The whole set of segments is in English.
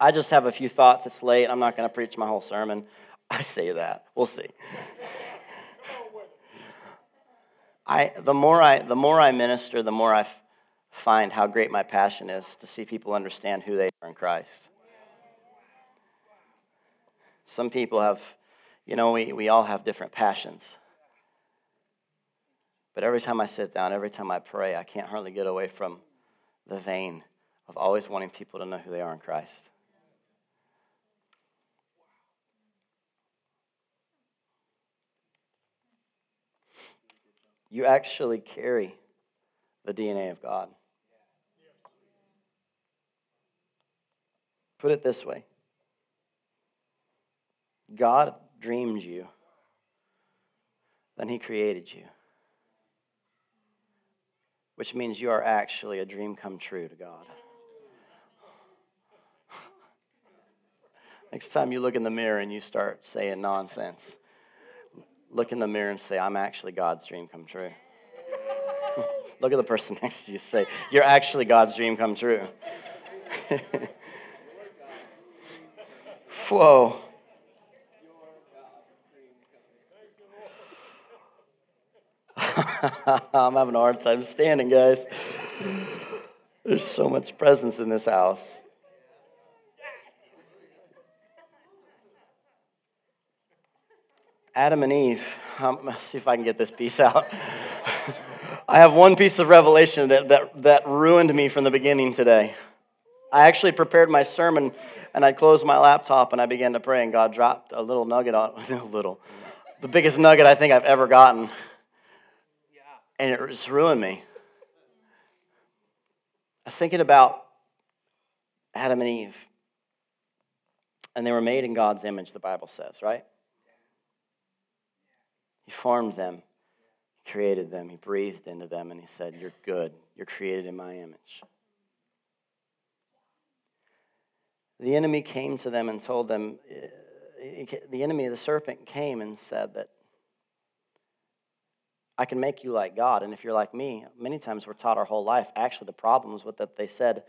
I just have a few thoughts. It's late. I'm not going to preach my whole sermon. I say that. We'll see. I, the, more I, the more I minister, the more I f- find how great my passion is to see people understand who they are in Christ. Some people have, you know, we, we all have different passions. But every time I sit down, every time I pray, I can't hardly get away from the vein of always wanting people to know who they are in Christ. You actually carry the DNA of God. Put it this way God dreamed you, then He created you, which means you are actually a dream come true to God. Next time you look in the mirror and you start saying nonsense, look in the mirror and say, I'm actually God's dream come true. look at the person next to you say, You're actually God's dream come true. Whoa. I'm having a hard time standing, guys. There's so much presence in this house. Adam and Eve. Um, let's see if I can get this piece out. I have one piece of revelation that, that, that ruined me from the beginning today. I actually prepared my sermon and I closed my laptop and I began to pray, and God dropped a little nugget on a little, the biggest nugget I think I've ever gotten. And it just ruined me. I was thinking about Adam and Eve. And they were made in God's image, the Bible says, right? He formed them, He created them, He breathed into them, and He said, You're good. You're created in my image. The enemy came to them and told them, eh, the enemy, the serpent, came and said that I can make you like God. And if you're like me, many times we're taught our whole life. Actually, the problem was with that they said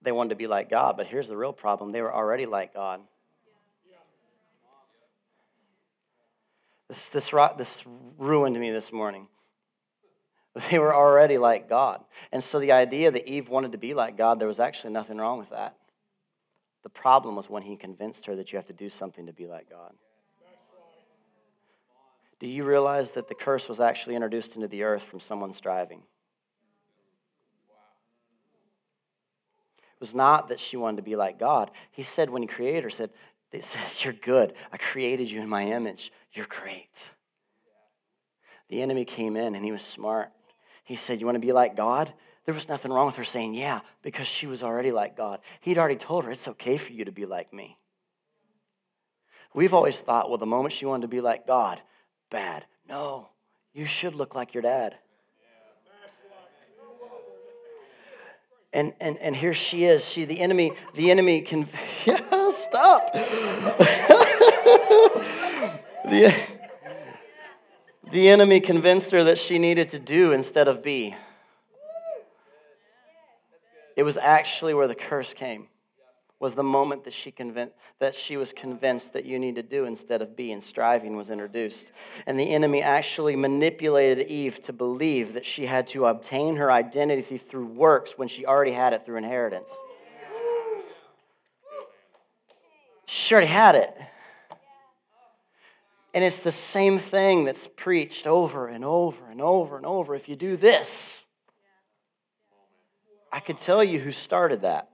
they wanted to be like God, but here's the real problem they were already like God. This, this, this ruined me this morning. They were already like God. And so the idea that Eve wanted to be like God, there was actually nothing wrong with that. The problem was when he convinced her that you have to do something to be like God. Do you realize that the curse was actually introduced into the earth from someone striving? It was not that she wanted to be like God. He said when he created her, said, said, You're good. I created you in my image. You're great. The enemy came in and he was smart. He said, You want to be like God? There was nothing wrong with her saying, Yeah, because she was already like God. He'd already told her, It's okay for you to be like me. We've always thought, well, the moment she wanted to be like God, bad. No, you should look like your dad. And, and, and here she is. She, the enemy, the enemy can, yeah, stop. the, the enemy convinced her that she needed to do instead of be. It was actually where the curse came. Was the moment that she convinced that she was convinced that you need to do instead of be, and striving was introduced. And the enemy actually manipulated Eve to believe that she had to obtain her identity through works when she already had it through inheritance. She already had it. And it's the same thing that's preached over and over and over and over. If you do this, I could tell you who started that.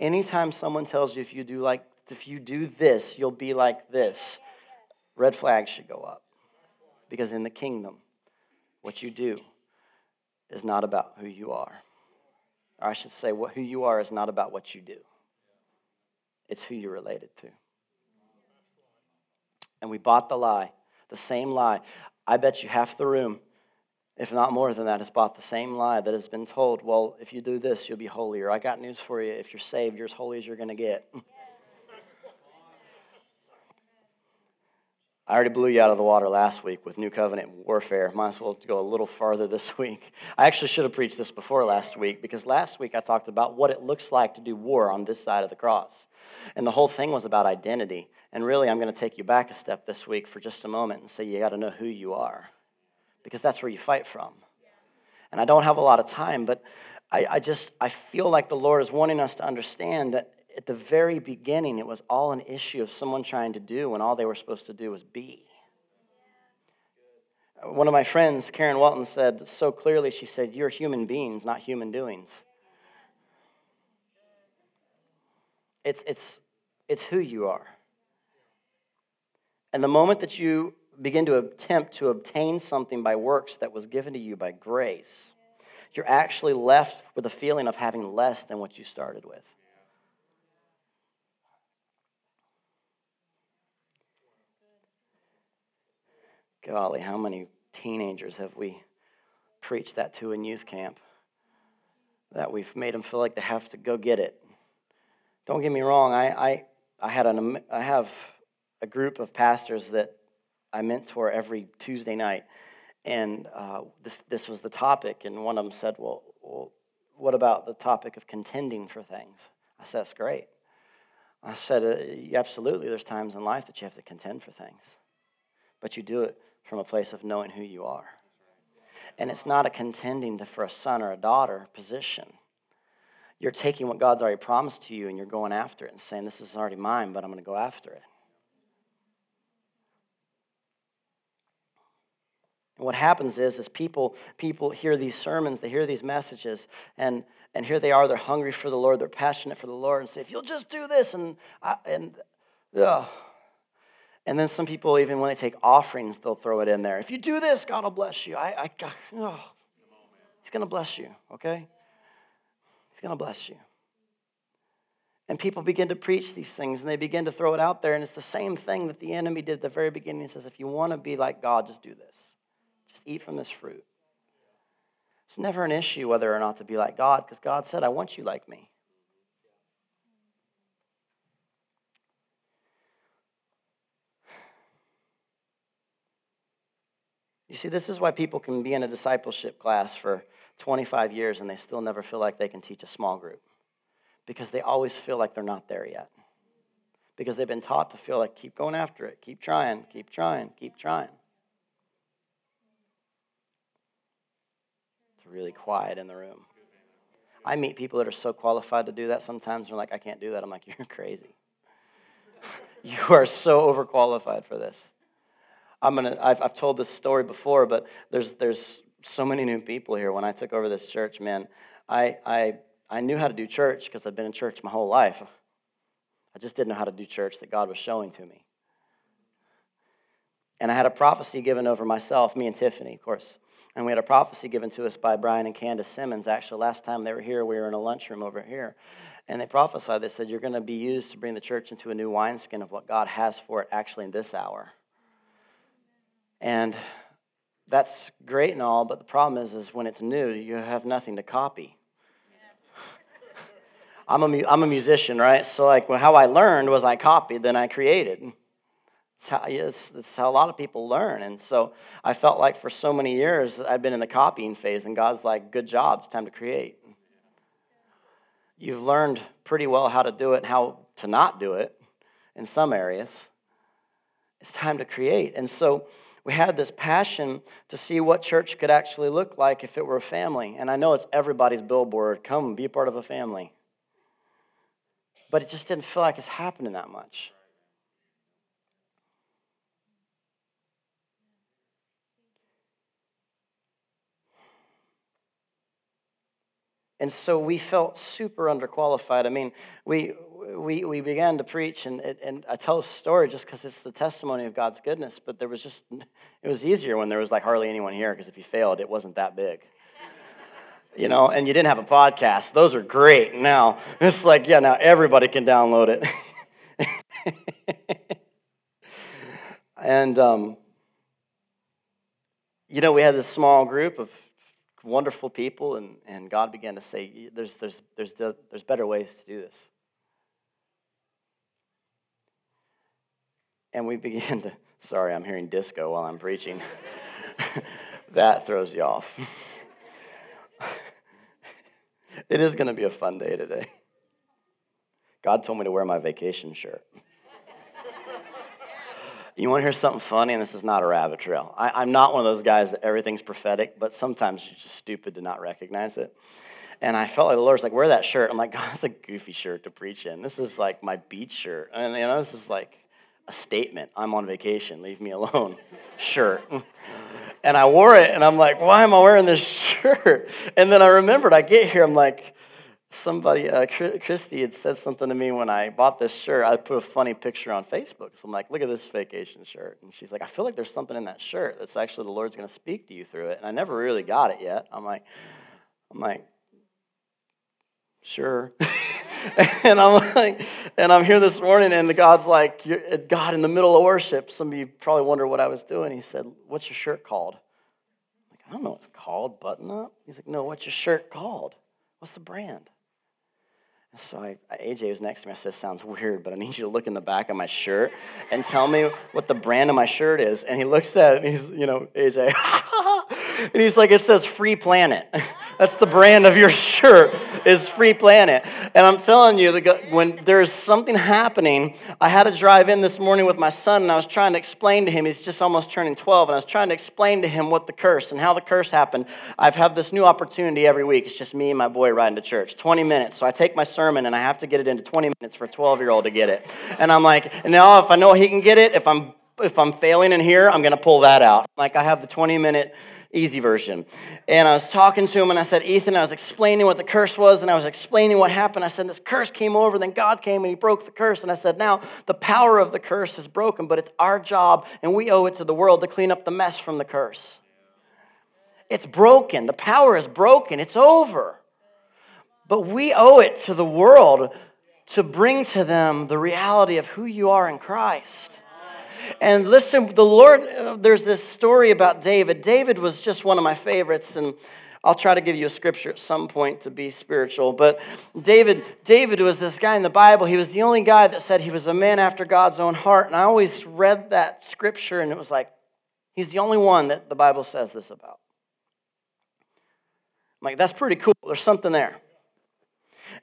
Anytime someone tells you if you do like if you do this, you'll be like this, red flags should go up. Because in the kingdom, what you do is not about who you are. Or I should say, what, who you are is not about what you do, it's who you're related to. And we bought the lie, the same lie. I bet you half the room if not more than that, has bought the same lie that has been told, well, if you do this, you'll be holier. I got news for you. If you're saved, you're as holy as you're going to get. I already blew you out of the water last week with New Covenant warfare. Might as well go a little farther this week. I actually should have preached this before last week because last week I talked about what it looks like to do war on this side of the cross. And the whole thing was about identity. And really, I'm going to take you back a step this week for just a moment and say you got to know who you are because that's where you fight from. And I don't have a lot of time, but I, I just I feel like the Lord is wanting us to understand that at the very beginning, it was all an issue of someone trying to do when all they were supposed to do was be. One of my friends, Karen Walton, said so clearly, she said, You're human beings, not human doings. It's, it's, it's who you are. And the moment that you begin to attempt to obtain something by works that was given to you by grace, you're actually left with a feeling of having less than what you started with. Golly, how many teenagers have we preached that to in youth camp? That we've made them feel like they have to go get it. Don't get me wrong, I, I, I, had an, I have a group of pastors that I mentor every Tuesday night. And uh, this, this was the topic, and one of them said, well, well, what about the topic of contending for things? I said, That's great. I said, uh, Absolutely, there's times in life that you have to contend for things, but you do it from a place of knowing who you are. And it's not a contending for a son or a daughter position. You're taking what God's already promised to you and you're going after it and saying, This is already mine, but I'm going to go after it. And what happens is, is people, people hear these sermons, they hear these messages, and, and here they are, they're hungry for the Lord, they're passionate for the Lord, and say, if you'll just do this, and, I, and, ugh, and then some people, even when they take offerings, they'll throw it in there. If you do this, God will bless you. I, I oh, He's going to bless you, okay? He's going to bless you. And people begin to preach these things and they begin to throw it out there. And it's the same thing that the enemy did at the very beginning. He says, if you want to be like God, just do this. Just eat from this fruit. It's never an issue whether or not to be like God because God said, I want you like me. You see, this is why people can be in a discipleship class for 25 years and they still never feel like they can teach a small group because they always feel like they're not there yet. Because they've been taught to feel like, keep going after it, keep trying, keep trying, keep trying. It's really quiet in the room. I meet people that are so qualified to do that sometimes. They're like, I can't do that. I'm like, you're crazy. you are so overqualified for this. I'm gonna. I've, I've told this story before, but there's there's so many new people here. When I took over this church, man, I I I knew how to do church because I've been in church my whole life. I just didn't know how to do church that God was showing to me. And I had a prophecy given over myself, me and Tiffany, of course. And we had a prophecy given to us by Brian and Candice Simmons. Actually, last time they were here, we were in a lunchroom over here. And they prophesied, they said, You're going to be used to bring the church into a new wineskin of what God has for it actually in this hour. And that's great and all, but the problem is, is when it's new, you have nothing to copy. I'm a, I'm a musician, right? So, like, well, how I learned was I copied, then I created. It's how, that's how a lot of people learn. And so I felt like for so many years I've been in the copying phase, and God's like, good job, it's time to create. You've learned pretty well how to do it how to not do it in some areas. It's time to create. And so we had this passion to see what church could actually look like if it were a family. And I know it's everybody's billboard come be a part of a family. But it just didn't feel like it's happening that much. And so we felt super underqualified. I mean, we, we, we began to preach, and, and I tell a story just because it's the testimony of God's goodness, but there was just, it was easier when there was like hardly anyone here because if you failed, it wasn't that big. You know, and you didn't have a podcast. Those are great. Now, it's like, yeah, now everybody can download it. and, um, you know, we had this small group of wonderful people, and, and God began to say, there's, there's, there's, there's better ways to do this. And we began to, sorry, I'm hearing disco while I'm preaching. that throws you off. it is going to be a fun day today. God told me to wear my vacation shirt. You want to hear something funny? And this is not a rabbit trail. I, am not one of those guys that everything's prophetic, but sometimes you're just stupid to not recognize it. And I felt like the Lord's like, wear that shirt. I'm like, God, that's a goofy shirt to preach in. This is like my beach shirt. And, you know, this is like a statement. I'm on vacation. Leave me alone. shirt. And I wore it, and I'm like, why am I wearing this shirt? And then I remembered, I get here, I'm like, somebody, uh, Christy had said something to me when I bought this shirt. I put a funny picture on Facebook. So I'm like, look at this vacation shirt. And she's like, I feel like there's something in that shirt that's actually the Lord's going to speak to you through it. And I never really got it yet. I'm like, I'm like, sure. and I'm like, and I'm here this morning, and the God's like, God, in the middle of worship, some of you probably wonder what I was doing. He said, What's your shirt called? I'm like, I don't know what it's called, button up. He's like, No, what's your shirt called? What's the brand? So I, AJ was next to me. I said, Sounds weird, but I need you to look in the back of my shirt and tell me what the brand of my shirt is. And he looks at it, and he's, you know, AJ, and he's like, It says Free Planet. That's the brand of your shirt is Free Planet. And I'm telling you, when there's something happening, I had to drive in this morning with my son, and I was trying to explain to him, he's just almost turning 12, and I was trying to explain to him what the curse and how the curse happened. I've had this new opportunity every week. It's just me and my boy riding to church, 20 minutes. So I take my sermon, and I have to get it into 20 minutes for a 12 year old to get it. And I'm like, now if I know he can get it, if I'm if I'm failing in here, I'm going to pull that out. Like I have the 20 minute easy version. And I was talking to him and I said, Ethan, I was explaining what the curse was and I was explaining what happened. I said, This curse came over, then God came and he broke the curse. And I said, Now the power of the curse is broken, but it's our job and we owe it to the world to clean up the mess from the curse. It's broken. The power is broken. It's over. But we owe it to the world to bring to them the reality of who you are in Christ. And listen, the Lord, uh, there's this story about David. David was just one of my favorites, and I'll try to give you a scripture at some point to be spiritual. But David, David was this guy in the Bible. He was the only guy that said he was a man after God's own heart. And I always read that scripture, and it was like, he's the only one that the Bible says this about. I'm like, that's pretty cool. There's something there.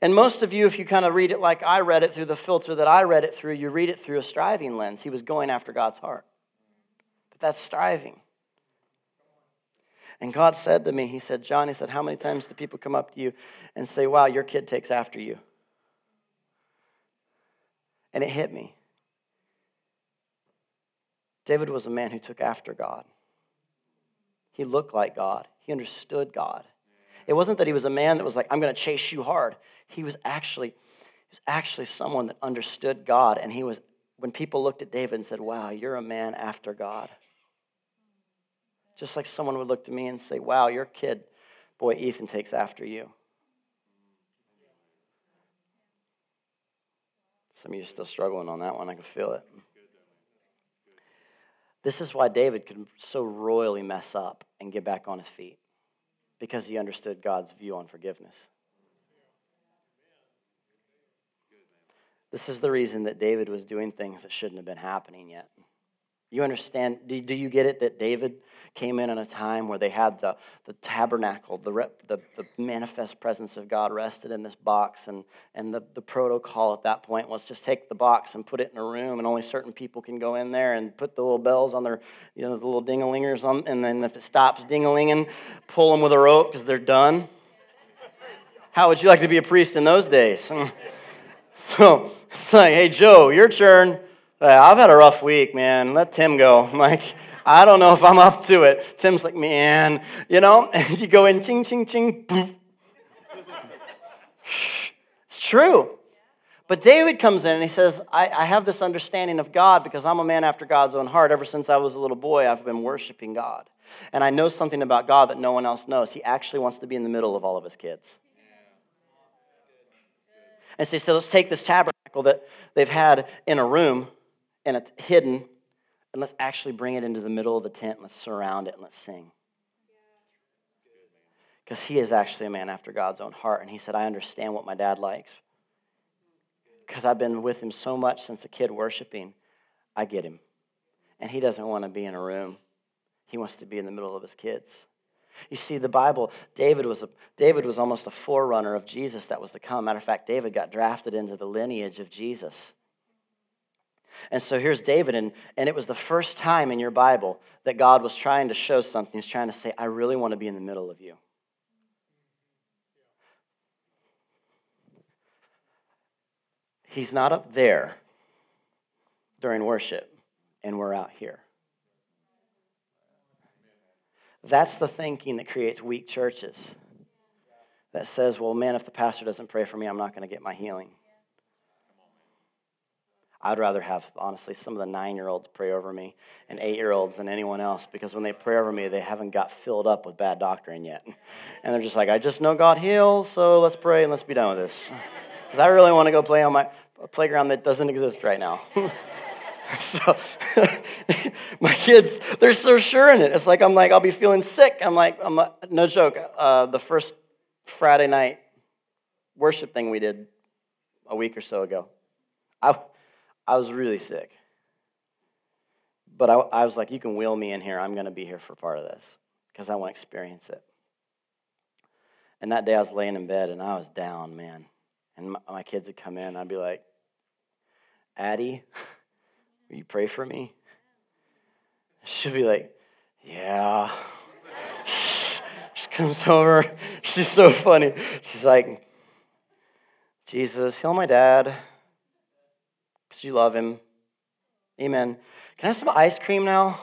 And most of you, if you kind of read it like I read it through the filter that I read it through, you read it through a striving lens. He was going after God's heart. But that's striving. And God said to me, He said, John, He said, how many times do people come up to you and say, wow, your kid takes after you? And it hit me. David was a man who took after God. He looked like God, he understood God. It wasn't that he was a man that was like, I'm going to chase you hard. He was actually, he was actually someone that understood God. And he was, when people looked at David and said, Wow, you're a man after God. Just like someone would look to me and say, Wow, your kid, boy, Ethan takes after you. Some of you are still struggling on that one. I can feel it. This is why David could so royally mess up and get back on his feet because he understood God's view on forgiveness. This is the reason that David was doing things that shouldn't have been happening yet. You understand? Do, do you get it that David came in at a time where they had the, the tabernacle, the, rep, the, the manifest presence of God rested in this box, and, and the, the protocol at that point was just take the box and put it in a room, and only certain people can go in there and put the little bells on their, you know, the little ding-a-lingers on, and then if it stops ding-a-linging, pull them with a rope because they're done. How would you like to be a priest in those days? so it's like, hey, Joe, your turn uh, I've had a rough week, man. Let Tim go. I'm like, I don't know if I'm up to it. Tim's like, man, you know, and you go in, ching, ching, ching, poof. It's true. But David comes in and he says, I, I have this understanding of God because I'm a man after God's own heart. Ever since I was a little boy, I've been worshiping God. And I know something about God that no one else knows. He actually wants to be in the middle of all of his kids. And so, so let's take this tabernacle that they've had in a room and it's hidden, and let's actually bring it into the middle of the tent. and Let's surround it and let's sing. Because he is actually a man after God's own heart. And he said, I understand what my dad likes. Because I've been with him so much since a kid worshiping. I get him. And he doesn't want to be in a room, he wants to be in the middle of his kids. You see, the Bible, David was, a, David was almost a forerunner of Jesus that was to come. Matter of fact, David got drafted into the lineage of Jesus. And so here's David, and, and it was the first time in your Bible that God was trying to show something. He's trying to say, I really want to be in the middle of you. He's not up there during worship, and we're out here. That's the thinking that creates weak churches. That says, well, man, if the pastor doesn't pray for me, I'm not going to get my healing. I'd rather have, honestly, some of the nine year olds pray over me and eight year olds than anyone else because when they pray over me, they haven't got filled up with bad doctrine yet. And they're just like, I just know God heals, so let's pray and let's be done with this. Because I really want to go play on my playground that doesn't exist right now. so my kids, they're so sure in it. It's like I'm like I'll be feeling sick. I'm like I'm like, no joke. Uh, the first Friday night worship thing we did a week or so ago, I I was really sick. But I, I was like, you can wheel me in here. I'm going to be here for part of this because I want to experience it. And that day I was laying in bed and I was down, man. And my, my kids would come in. I'd be like, Addie, will you pray for me? She'll be like, yeah. she comes over. She's so funny. She's like, Jesus, heal my dad because you love him. Amen. Can I have some ice cream now?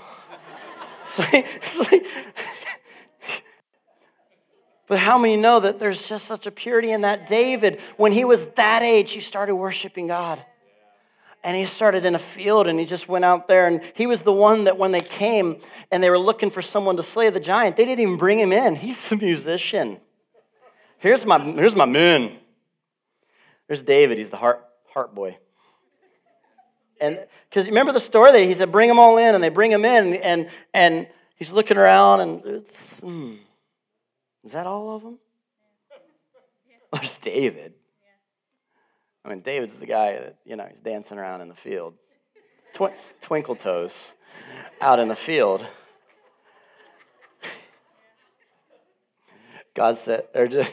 it's like, it's like but how many know that there's just such a purity in that David, when he was that age, he started worshiping God and he started in a field and he just went out there and he was the one that when they came and they were looking for someone to slay the giant they didn't even bring him in. He's the musician. Here's my here's my moon. There's david. He's the heart heart boy. And because you remember the story that he said bring them all in and they bring him in and and he's looking around and hmm, is that all of them there's david I mean, David's the guy that, you know, he's dancing around in the field. Tw- twinkle toes out in the field. God said, or just,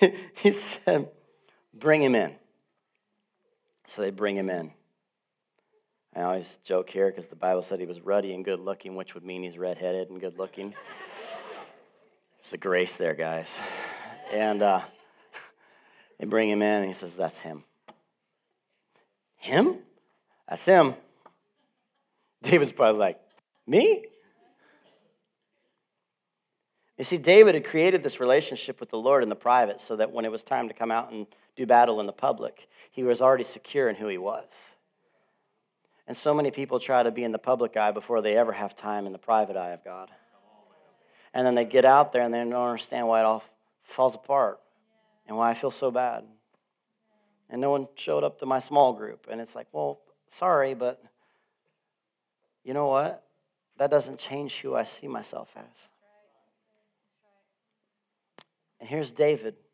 he said, bring him in. So they bring him in. I always joke here because the Bible said he was ruddy and good looking, which would mean he's redheaded and good looking. There's a grace there, guys. And uh, they bring him in, and he says, That's him. Him? That's him. Um. David's probably like, Me? You see, David had created this relationship with the Lord in the private so that when it was time to come out and do battle in the public, he was already secure in who he was. And so many people try to be in the public eye before they ever have time in the private eye of God. And then they get out there and they don't understand why it all falls apart and why I feel so bad and no one showed up to my small group. And it's like, well, sorry, but you know what? That doesn't change who I see myself as. And here's David.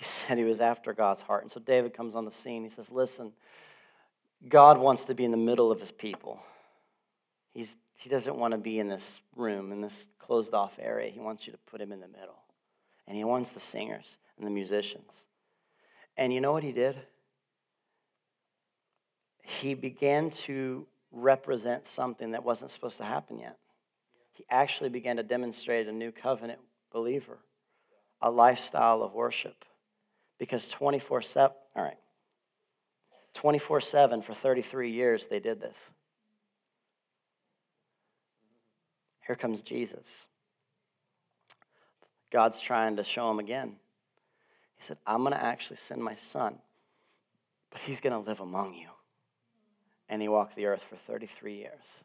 He said he was after God's heart. And so David comes on the scene. He says, Listen, God wants to be in the middle of his people. He's, he doesn't want to be in this room, in this closed off area. He wants you to put him in the middle. And he wants the singers and the musicians. And you know what he did? He began to represent something that wasn't supposed to happen yet. He actually began to demonstrate a new covenant believer, a lifestyle of worship. Because 24 7, all right, 24 7 for 33 years, they did this. Here comes Jesus. God's trying to show him again. He said, I'm going to actually send my son, but he's going to live among you. And he walked the earth for 33 years.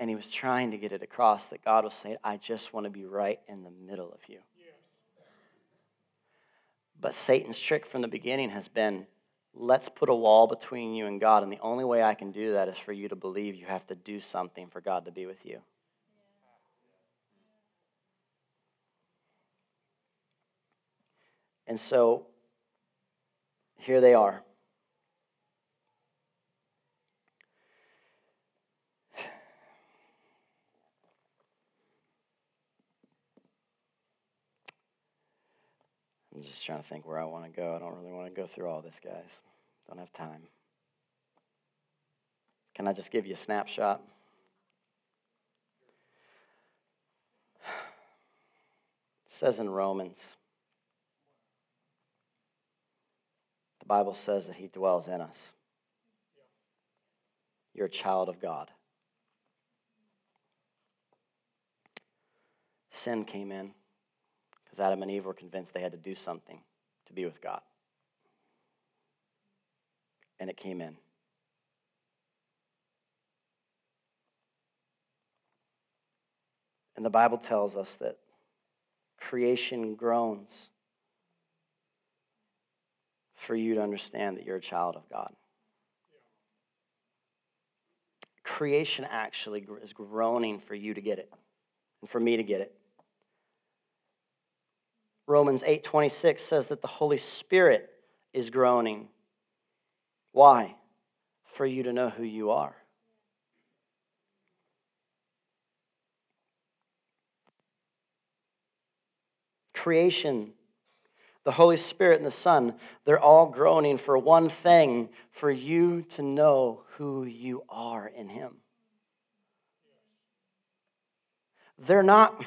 And he was trying to get it across that God was saying, I just want to be right in the middle of you. But Satan's trick from the beginning has been let's put a wall between you and God. And the only way I can do that is for you to believe you have to do something for God to be with you. And so here they are. I'm just trying to think where I want to go. I don't really want to go through all this, guys. Don't have time. Can I just give you a snapshot? It says in Romans the Bible says that He dwells in us. You're a child of God. Sin came in because Adam and Eve were convinced they had to do something to be with God. And it came in. And the Bible tells us that creation groans for you to understand that you're a child of God. Creation actually is groaning for you to get it and for me to get it. Romans 8:26 says that the Holy Spirit is groaning. Why? For you to know who you are. Creation, the Holy Spirit and the Son, they're all groaning for one thing for you to know who you are in Him. They're not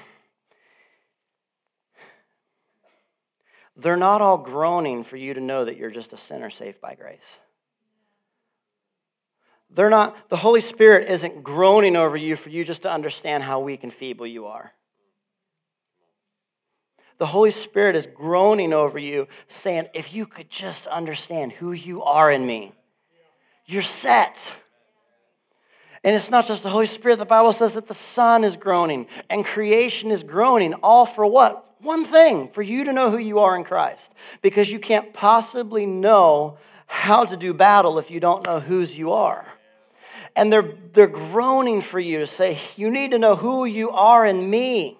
They're not all groaning for you to know that you're just a sinner saved by grace. They're not, the Holy Spirit isn't groaning over you for you just to understand how weak and feeble you are. The Holy Spirit is groaning over you, saying, if you could just understand who you are in me, you're set. And it's not just the Holy Spirit. The Bible says that the Son is groaning and creation is groaning, all for what? One thing, for you to know who you are in Christ. Because you can't possibly know how to do battle if you don't know whose you are. And they're, they're groaning for you to say, You need to know who you are in me.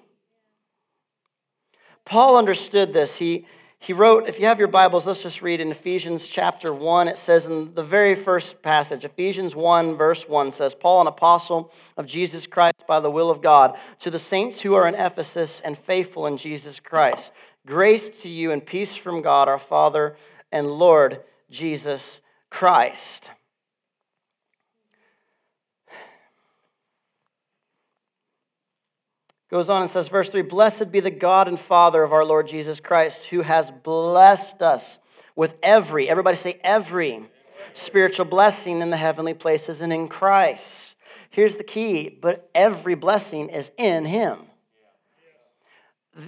Paul understood this. He, he wrote, if you have your Bibles, let's just read in Ephesians chapter 1. It says in the very first passage, Ephesians 1, verse 1 says, Paul, an apostle of Jesus Christ by the will of God, to the saints who are in Ephesus and faithful in Jesus Christ, grace to you and peace from God our Father and Lord Jesus Christ. Goes on and says, verse 3 Blessed be the God and Father of our Lord Jesus Christ, who has blessed us with every, everybody say every, spiritual blessing in the heavenly places and in Christ. Here's the key, but every blessing is in Him.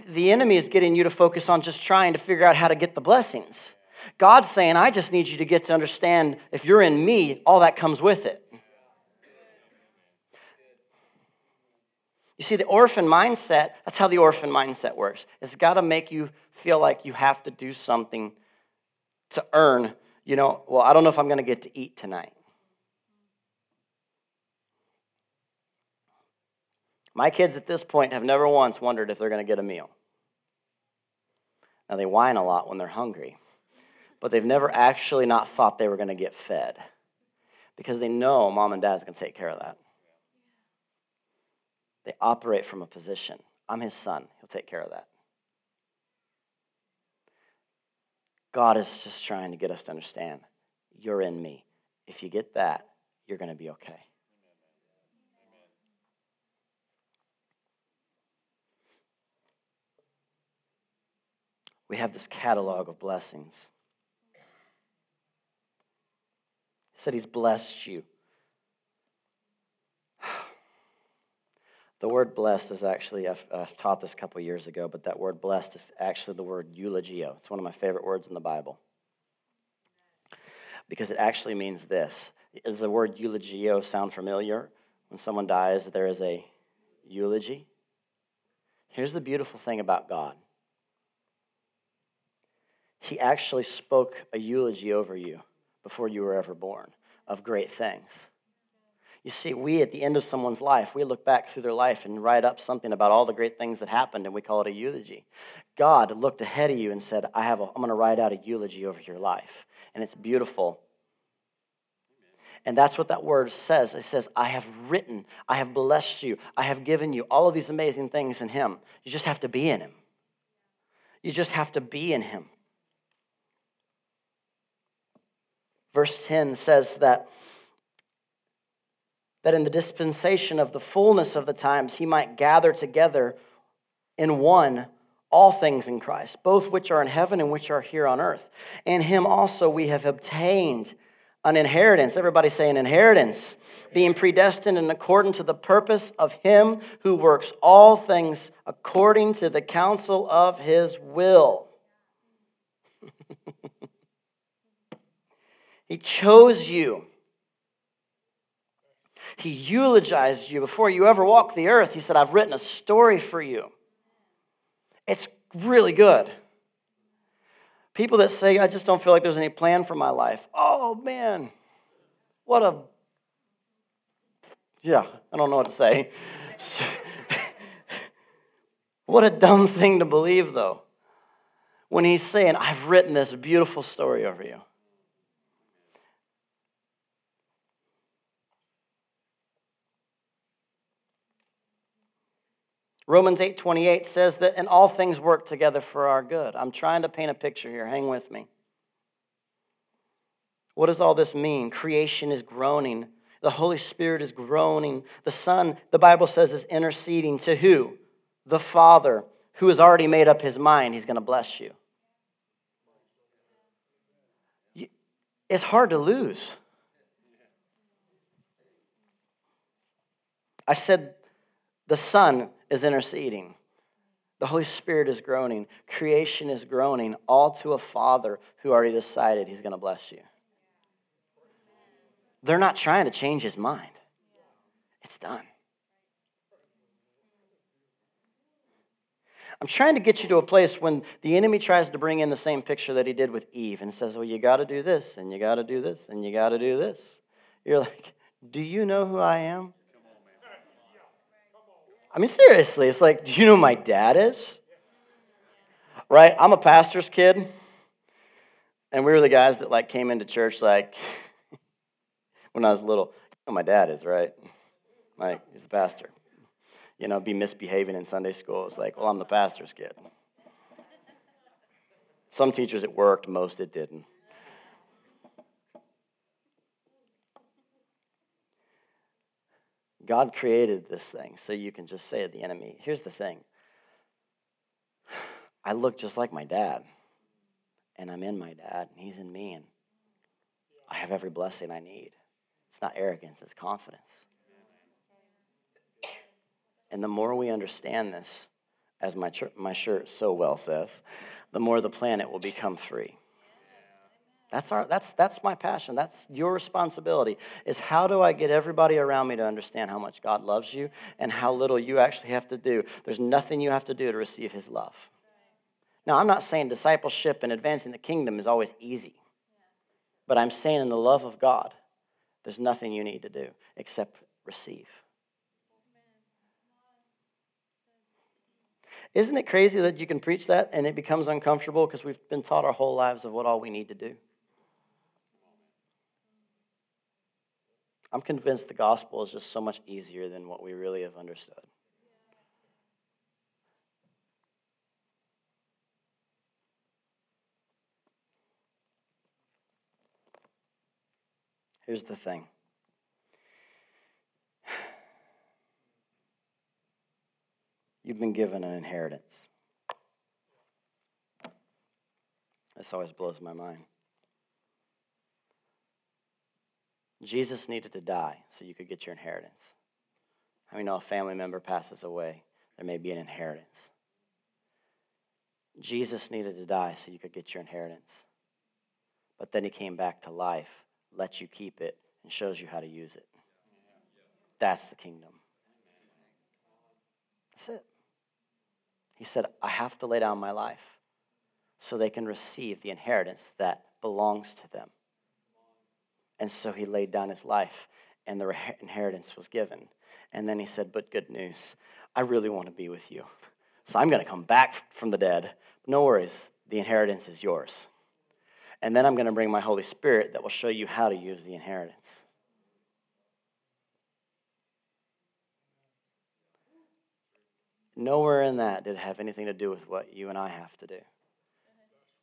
The enemy is getting you to focus on just trying to figure out how to get the blessings. God's saying, I just need you to get to understand if you're in me, all that comes with it. You see, the orphan mindset, that's how the orphan mindset works. It's got to make you feel like you have to do something to earn, you know, well, I don't know if I'm going to get to eat tonight. My kids at this point have never once wondered if they're going to get a meal. Now, they whine a lot when they're hungry, but they've never actually not thought they were going to get fed because they know mom and dad's going to take care of that. They operate from a position. I'm his son, he'll take care of that. God is just trying to get us to understand you're in me. If you get that, you're going to be okay. We have this catalog of blessings. He said he's blessed you. The word blessed is actually, I've, I've taught this a couple years ago, but that word blessed is actually the word eulogio. It's one of my favorite words in the Bible because it actually means this. Does the word eulogio sound familiar? When someone dies, there is a eulogy. Here's the beautiful thing about God He actually spoke a eulogy over you before you were ever born of great things. You see, we at the end of someone's life, we look back through their life and write up something about all the great things that happened, and we call it a eulogy. God looked ahead of you and said, I have a, I'm going to write out a eulogy over your life. And it's beautiful. And that's what that word says. It says, I have written, I have blessed you, I have given you all of these amazing things in Him. You just have to be in Him. You just have to be in Him. Verse 10 says that that in the dispensation of the fullness of the times, he might gather together in one all things in Christ, both which are in heaven and which are here on earth. In him also we have obtained an inheritance. Everybody say an inheritance, being predestined in according to the purpose of him who works all things according to the counsel of his will. he chose you. He eulogized you before you ever walked the earth. He said, I've written a story for you. It's really good. People that say, I just don't feel like there's any plan for my life. Oh, man. What a. Yeah, I don't know what to say. what a dumb thing to believe, though, when he's saying, I've written this beautiful story over you. Romans 8:28 says that, and all things work together for our good. I'm trying to paint a picture here. Hang with me. What does all this mean? Creation is groaning. The Holy Spirit is groaning. The Son, the Bible says, is interceding to who? The Father, who has already made up his mind. He's going to bless you. It's hard to lose. I said, the Son is interceding. The Holy Spirit is groaning. Creation is groaning, all to a Father who already decided He's going to bless you. They're not trying to change His mind, it's done. I'm trying to get you to a place when the enemy tries to bring in the same picture that he did with Eve and says, Well, you got to do this, and you got to do this, and you got to do this. You're like, Do you know who I am? I mean, seriously, it's like, do you know my dad is? Right? I'm a pastor's kid. And we were the guys that like came into church like when I was little. You know my dad is, right? Like, he's the pastor. You know, be misbehaving in Sunday school. It's like, well, I'm the pastor's kid. Some teachers it worked, most it didn't. God created this thing so you can just say to the enemy, here's the thing. I look just like my dad, and I'm in my dad, and he's in me, and I have every blessing I need. It's not arrogance, it's confidence. And the more we understand this, as my, my shirt so well says, the more the planet will become free. That's, our, that's, that's my passion. That's your responsibility is how do I get everybody around me to understand how much God loves you and how little you actually have to do. There's nothing you have to do to receive his love. Now, I'm not saying discipleship and advancing the kingdom is always easy. But I'm saying in the love of God, there's nothing you need to do except receive. Isn't it crazy that you can preach that and it becomes uncomfortable because we've been taught our whole lives of what all we need to do? I'm convinced the gospel is just so much easier than what we really have understood. Here's the thing. You've been given an inheritance. This always blows my mind. Jesus needed to die so you could get your inheritance. How many know a family member passes away? There may be an inheritance. Jesus needed to die so you could get your inheritance. But then he came back to life, lets you keep it, and shows you how to use it. That's the kingdom. That's it. He said, I have to lay down my life so they can receive the inheritance that belongs to them. And so he laid down his life, and the inheritance was given. And then he said, But good news, I really want to be with you. So I'm going to come back from the dead. No worries, the inheritance is yours. And then I'm going to bring my Holy Spirit that will show you how to use the inheritance. Nowhere in that did it have anything to do with what you and I have to do.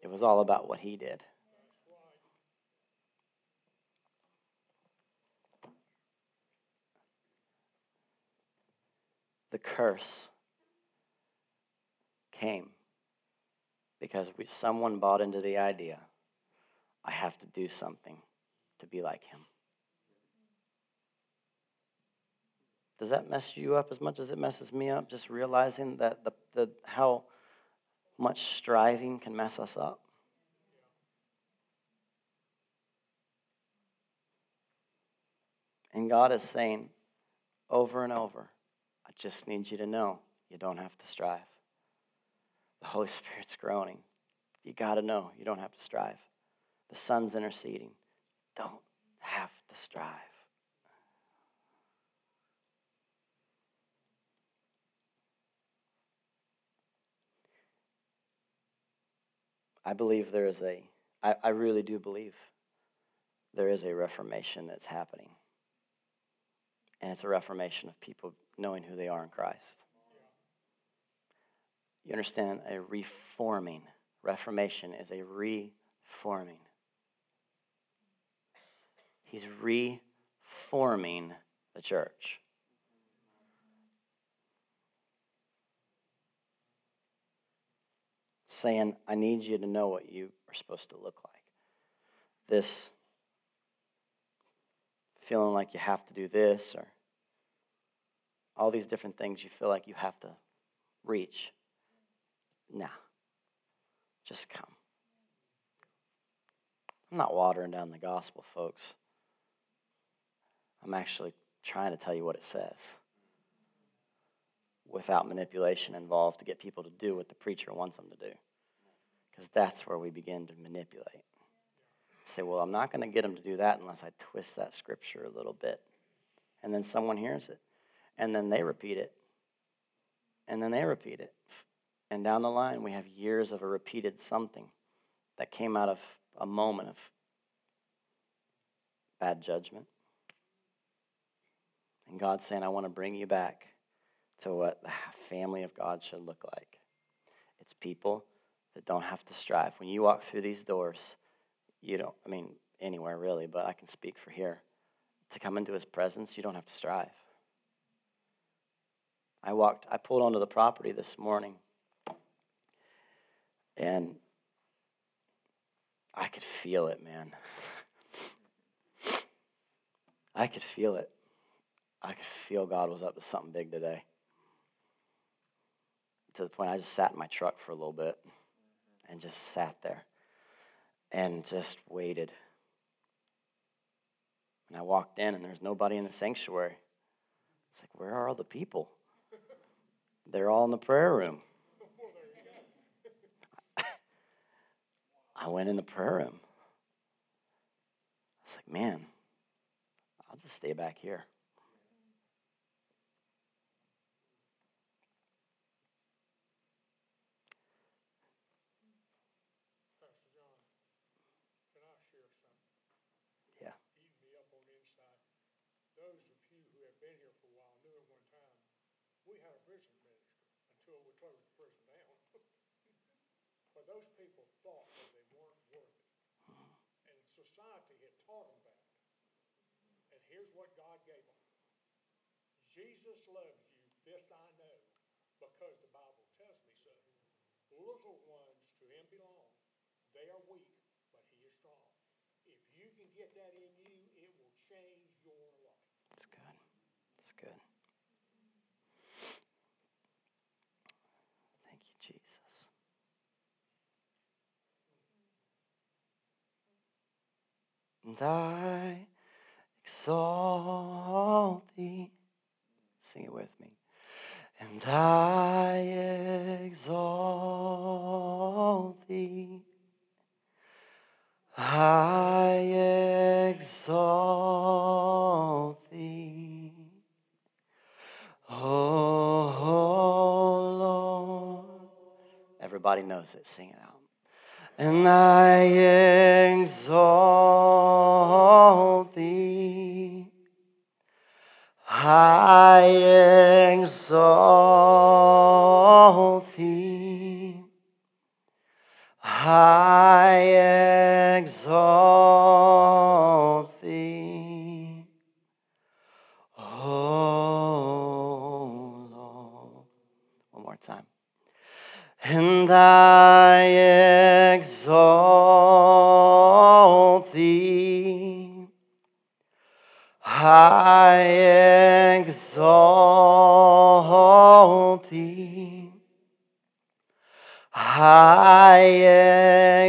It was all about what he did. The curse came because we, someone bought into the idea I have to do something to be like him. Does that mess you up as much as it messes me up? Just realizing that the, the how much striving can mess us up. And God is saying over and over, just need you to know you don't have to strive. The Holy Spirit's groaning. You got to know you don't have to strive. The Son's interceding. Don't have to strive. I believe there is a, I, I really do believe there is a reformation that's happening. And it's a reformation of people knowing who they are in Christ. You understand? A reforming. Reformation is a reforming. He's reforming the church. Saying, I need you to know what you are supposed to look like. This feeling like you have to do this or all these different things you feel like you have to reach. Nah, just come. I'm not watering down the gospel, folks. I'm actually trying to tell you what it says without manipulation involved to get people to do what the preacher wants them to do. Because that's where we begin to manipulate say, well, I'm not going to get them to do that unless I twist that scripture a little bit. And then someone hears it. And then they repeat it. And then they repeat it. And down the line, we have years of a repeated something that came out of a moment of bad judgment. And God's saying, I want to bring you back to what the family of God should look like. It's people that don't have to strive. When you walk through these doors, you don't, I mean, anywhere really, but I can speak for here. To come into his presence, you don't have to strive. I walked, I pulled onto the property this morning, and I could feel it, man. I could feel it. I could feel God was up to something big today. To the point I just sat in my truck for a little bit and just sat there and just waited. And I walked in, and there's nobody in the sanctuary. It's like, where are all the people? They're all in the prayer room. I went in the prayer room. I was like, man, I'll just stay back here. Those people thought that they weren't worthy. And society had taught them that. And here's what God gave them. Jesus loves you, this I know, because the Bible tells me so. Little ones to him belong. They are weak, but he is strong. If you can get that in you, it will change your life. That's good. That's good. And I exalt thee. Sing it with me. And I exalt thee. I exalt thee. Oh Lord. Everybody knows it. Sing it out and I exalt thee. I exalt thee. I exalt I exalt thee. I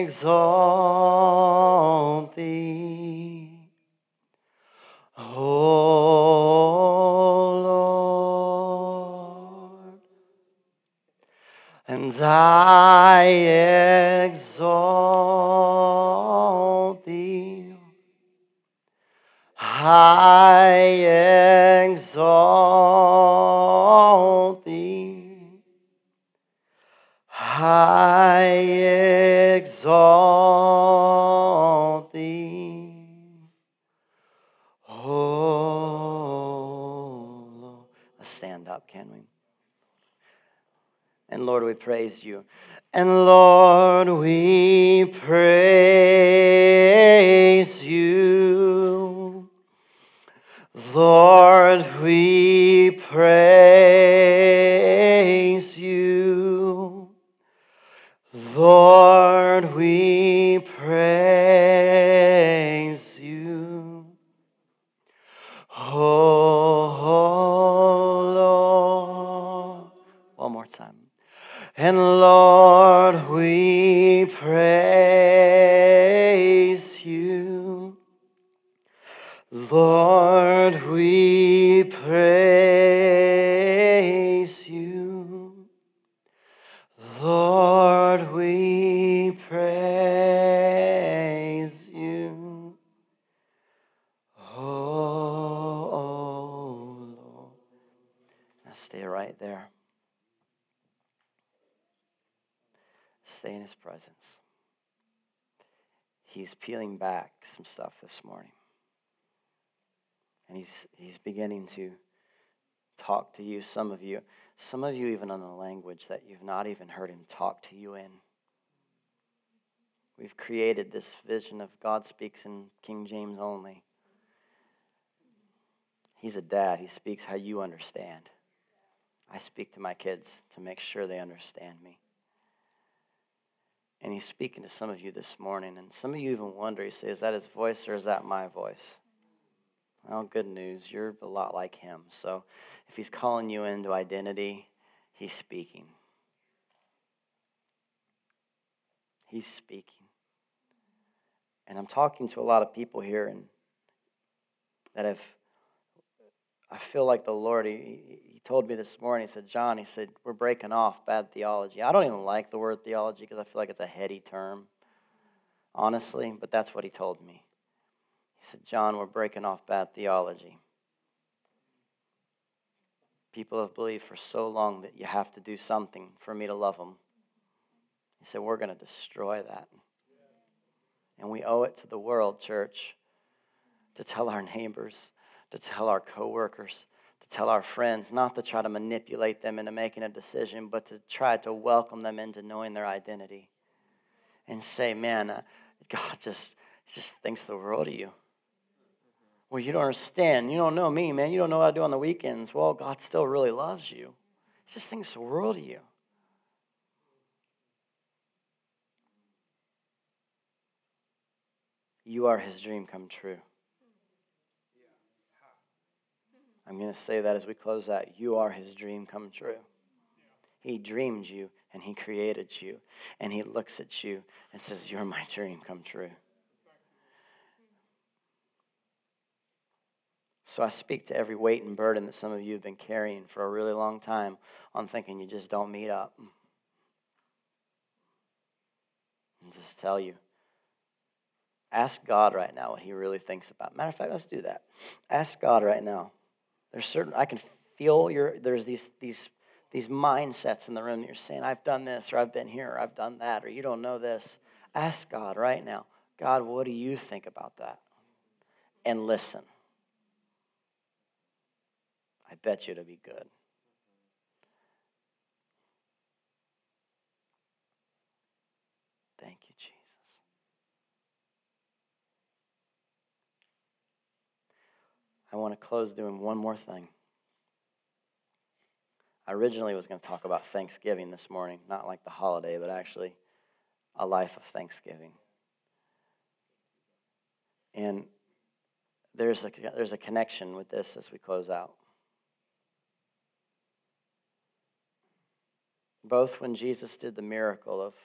exalt thee. I exalt thee. I exalt thee. Oh Lord. Let's stand up, can we? And Lord, we praise you. And Lord, we praise you. Lord, some of you, some of you even on a language that you've not even heard him talk to you in. We've created this vision of God speaks in King James only. He's a dad. He speaks how you understand. I speak to my kids to make sure they understand me. And he's speaking to some of you this morning. And some of you even wonder, you say, is that his voice or is that my voice? Well, good news. You're a lot like him. So if he's calling you into identity, he's speaking. He's speaking. And I'm talking to a lot of people here and that have I feel like the Lord, he, he told me this morning, he said, John, he said, we're breaking off bad theology. I don't even like the word theology because I feel like it's a heady term, honestly, but that's what he told me. He said, John, we're breaking off bad theology. People have believed for so long that you have to do something for me to love them. He said, we're going to destroy that. And we owe it to the world, church, to tell our neighbors to tell our coworkers, to tell our friends, not to try to manipulate them into making a decision, but to try to welcome them into knowing their identity. And say, man, uh, God just, just thinks the world of you. Well, you don't understand. You don't know me, man. You don't know what I do on the weekends. Well, God still really loves you. He just thinks the world of you. You are his dream come true. I'm going to say that as we close out. You are his dream come true. He dreamed you and he created you. And he looks at you and says, You're my dream come true. So I speak to every weight and burden that some of you have been carrying for a really long time on thinking you just don't meet up. And just tell you. Ask God right now what he really thinks about. Matter of fact, let's do that. Ask God right now. There's certain I can feel your there's these these these mindsets in the room that you're saying, I've done this, or I've been here, or I've done that, or you don't know this. Ask God right now, God, what do you think about that? And listen. I bet you it'll be good. Thank you, Jesus. I want to close doing one more thing. I originally was going to talk about Thanksgiving this morning, not like the holiday, but actually a life of thanksgiving. And there's a, there's a connection with this as we close out. Both when Jesus did the miracle of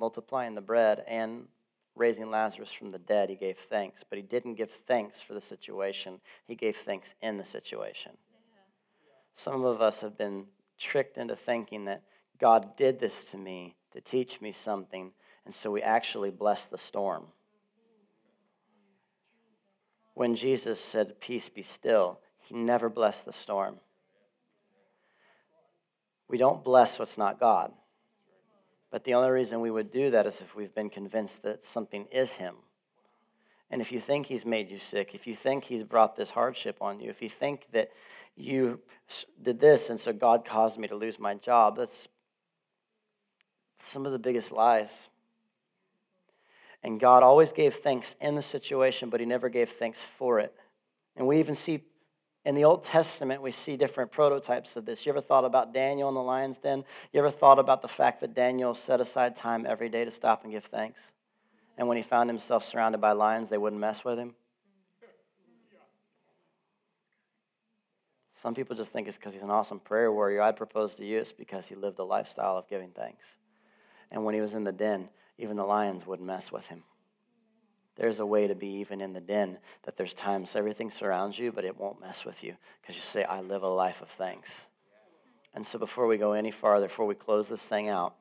multiplying the bread and raising Lazarus from the dead, he gave thanks, but he didn't give thanks for the situation. He gave thanks in the situation. Some of us have been tricked into thinking that God did this to me to teach me something, and so we actually bless the storm. When Jesus said, Peace be still, he never blessed the storm. We don't bless what's not God. But the only reason we would do that is if we've been convinced that something is Him. And if you think He's made you sick, if you think He's brought this hardship on you, if you think that you did this and so God caused me to lose my job, that's some of the biggest lies. And God always gave thanks in the situation, but He never gave thanks for it. And we even see in the Old Testament, we see different prototypes of this. You ever thought about Daniel in the lion's den? You ever thought about the fact that Daniel set aside time every day to stop and give thanks? And when he found himself surrounded by lions, they wouldn't mess with him? Some people just think it's because he's an awesome prayer warrior. I'd propose to you it's because he lived a lifestyle of giving thanks. And when he was in the den, even the lions wouldn't mess with him. There's a way to be even in the den that there's times everything surrounds you, but it won't mess with you because you say, I live a life of thanks. And so before we go any farther, before we close this thing out,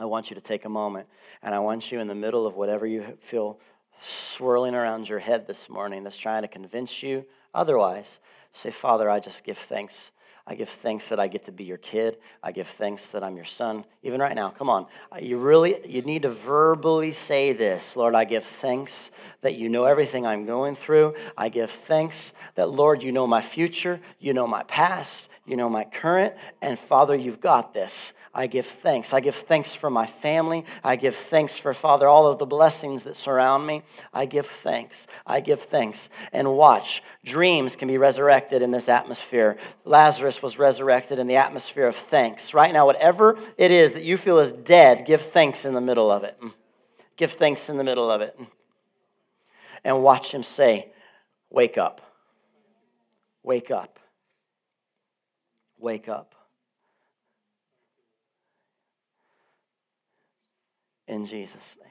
I want you to take a moment and I want you in the middle of whatever you feel swirling around your head this morning that's trying to convince you otherwise, say, Father, I just give thanks I give thanks that I get to be your kid. I give thanks that I'm your son. Even right now, come on. Uh, you really you need to verbally say this. Lord, I give thanks that you know everything I'm going through. I give thanks that Lord, you know my future, you know my past, you know my current, and Father, you've got this. I give thanks. I give thanks for my family. I give thanks for, Father, all of the blessings that surround me. I give thanks. I give thanks. And watch, dreams can be resurrected in this atmosphere. Lazarus was resurrected in the atmosphere of thanks. Right now, whatever it is that you feel is dead, give thanks in the middle of it. Give thanks in the middle of it. And watch him say, Wake up. Wake up. Wake up. In Jesus' name.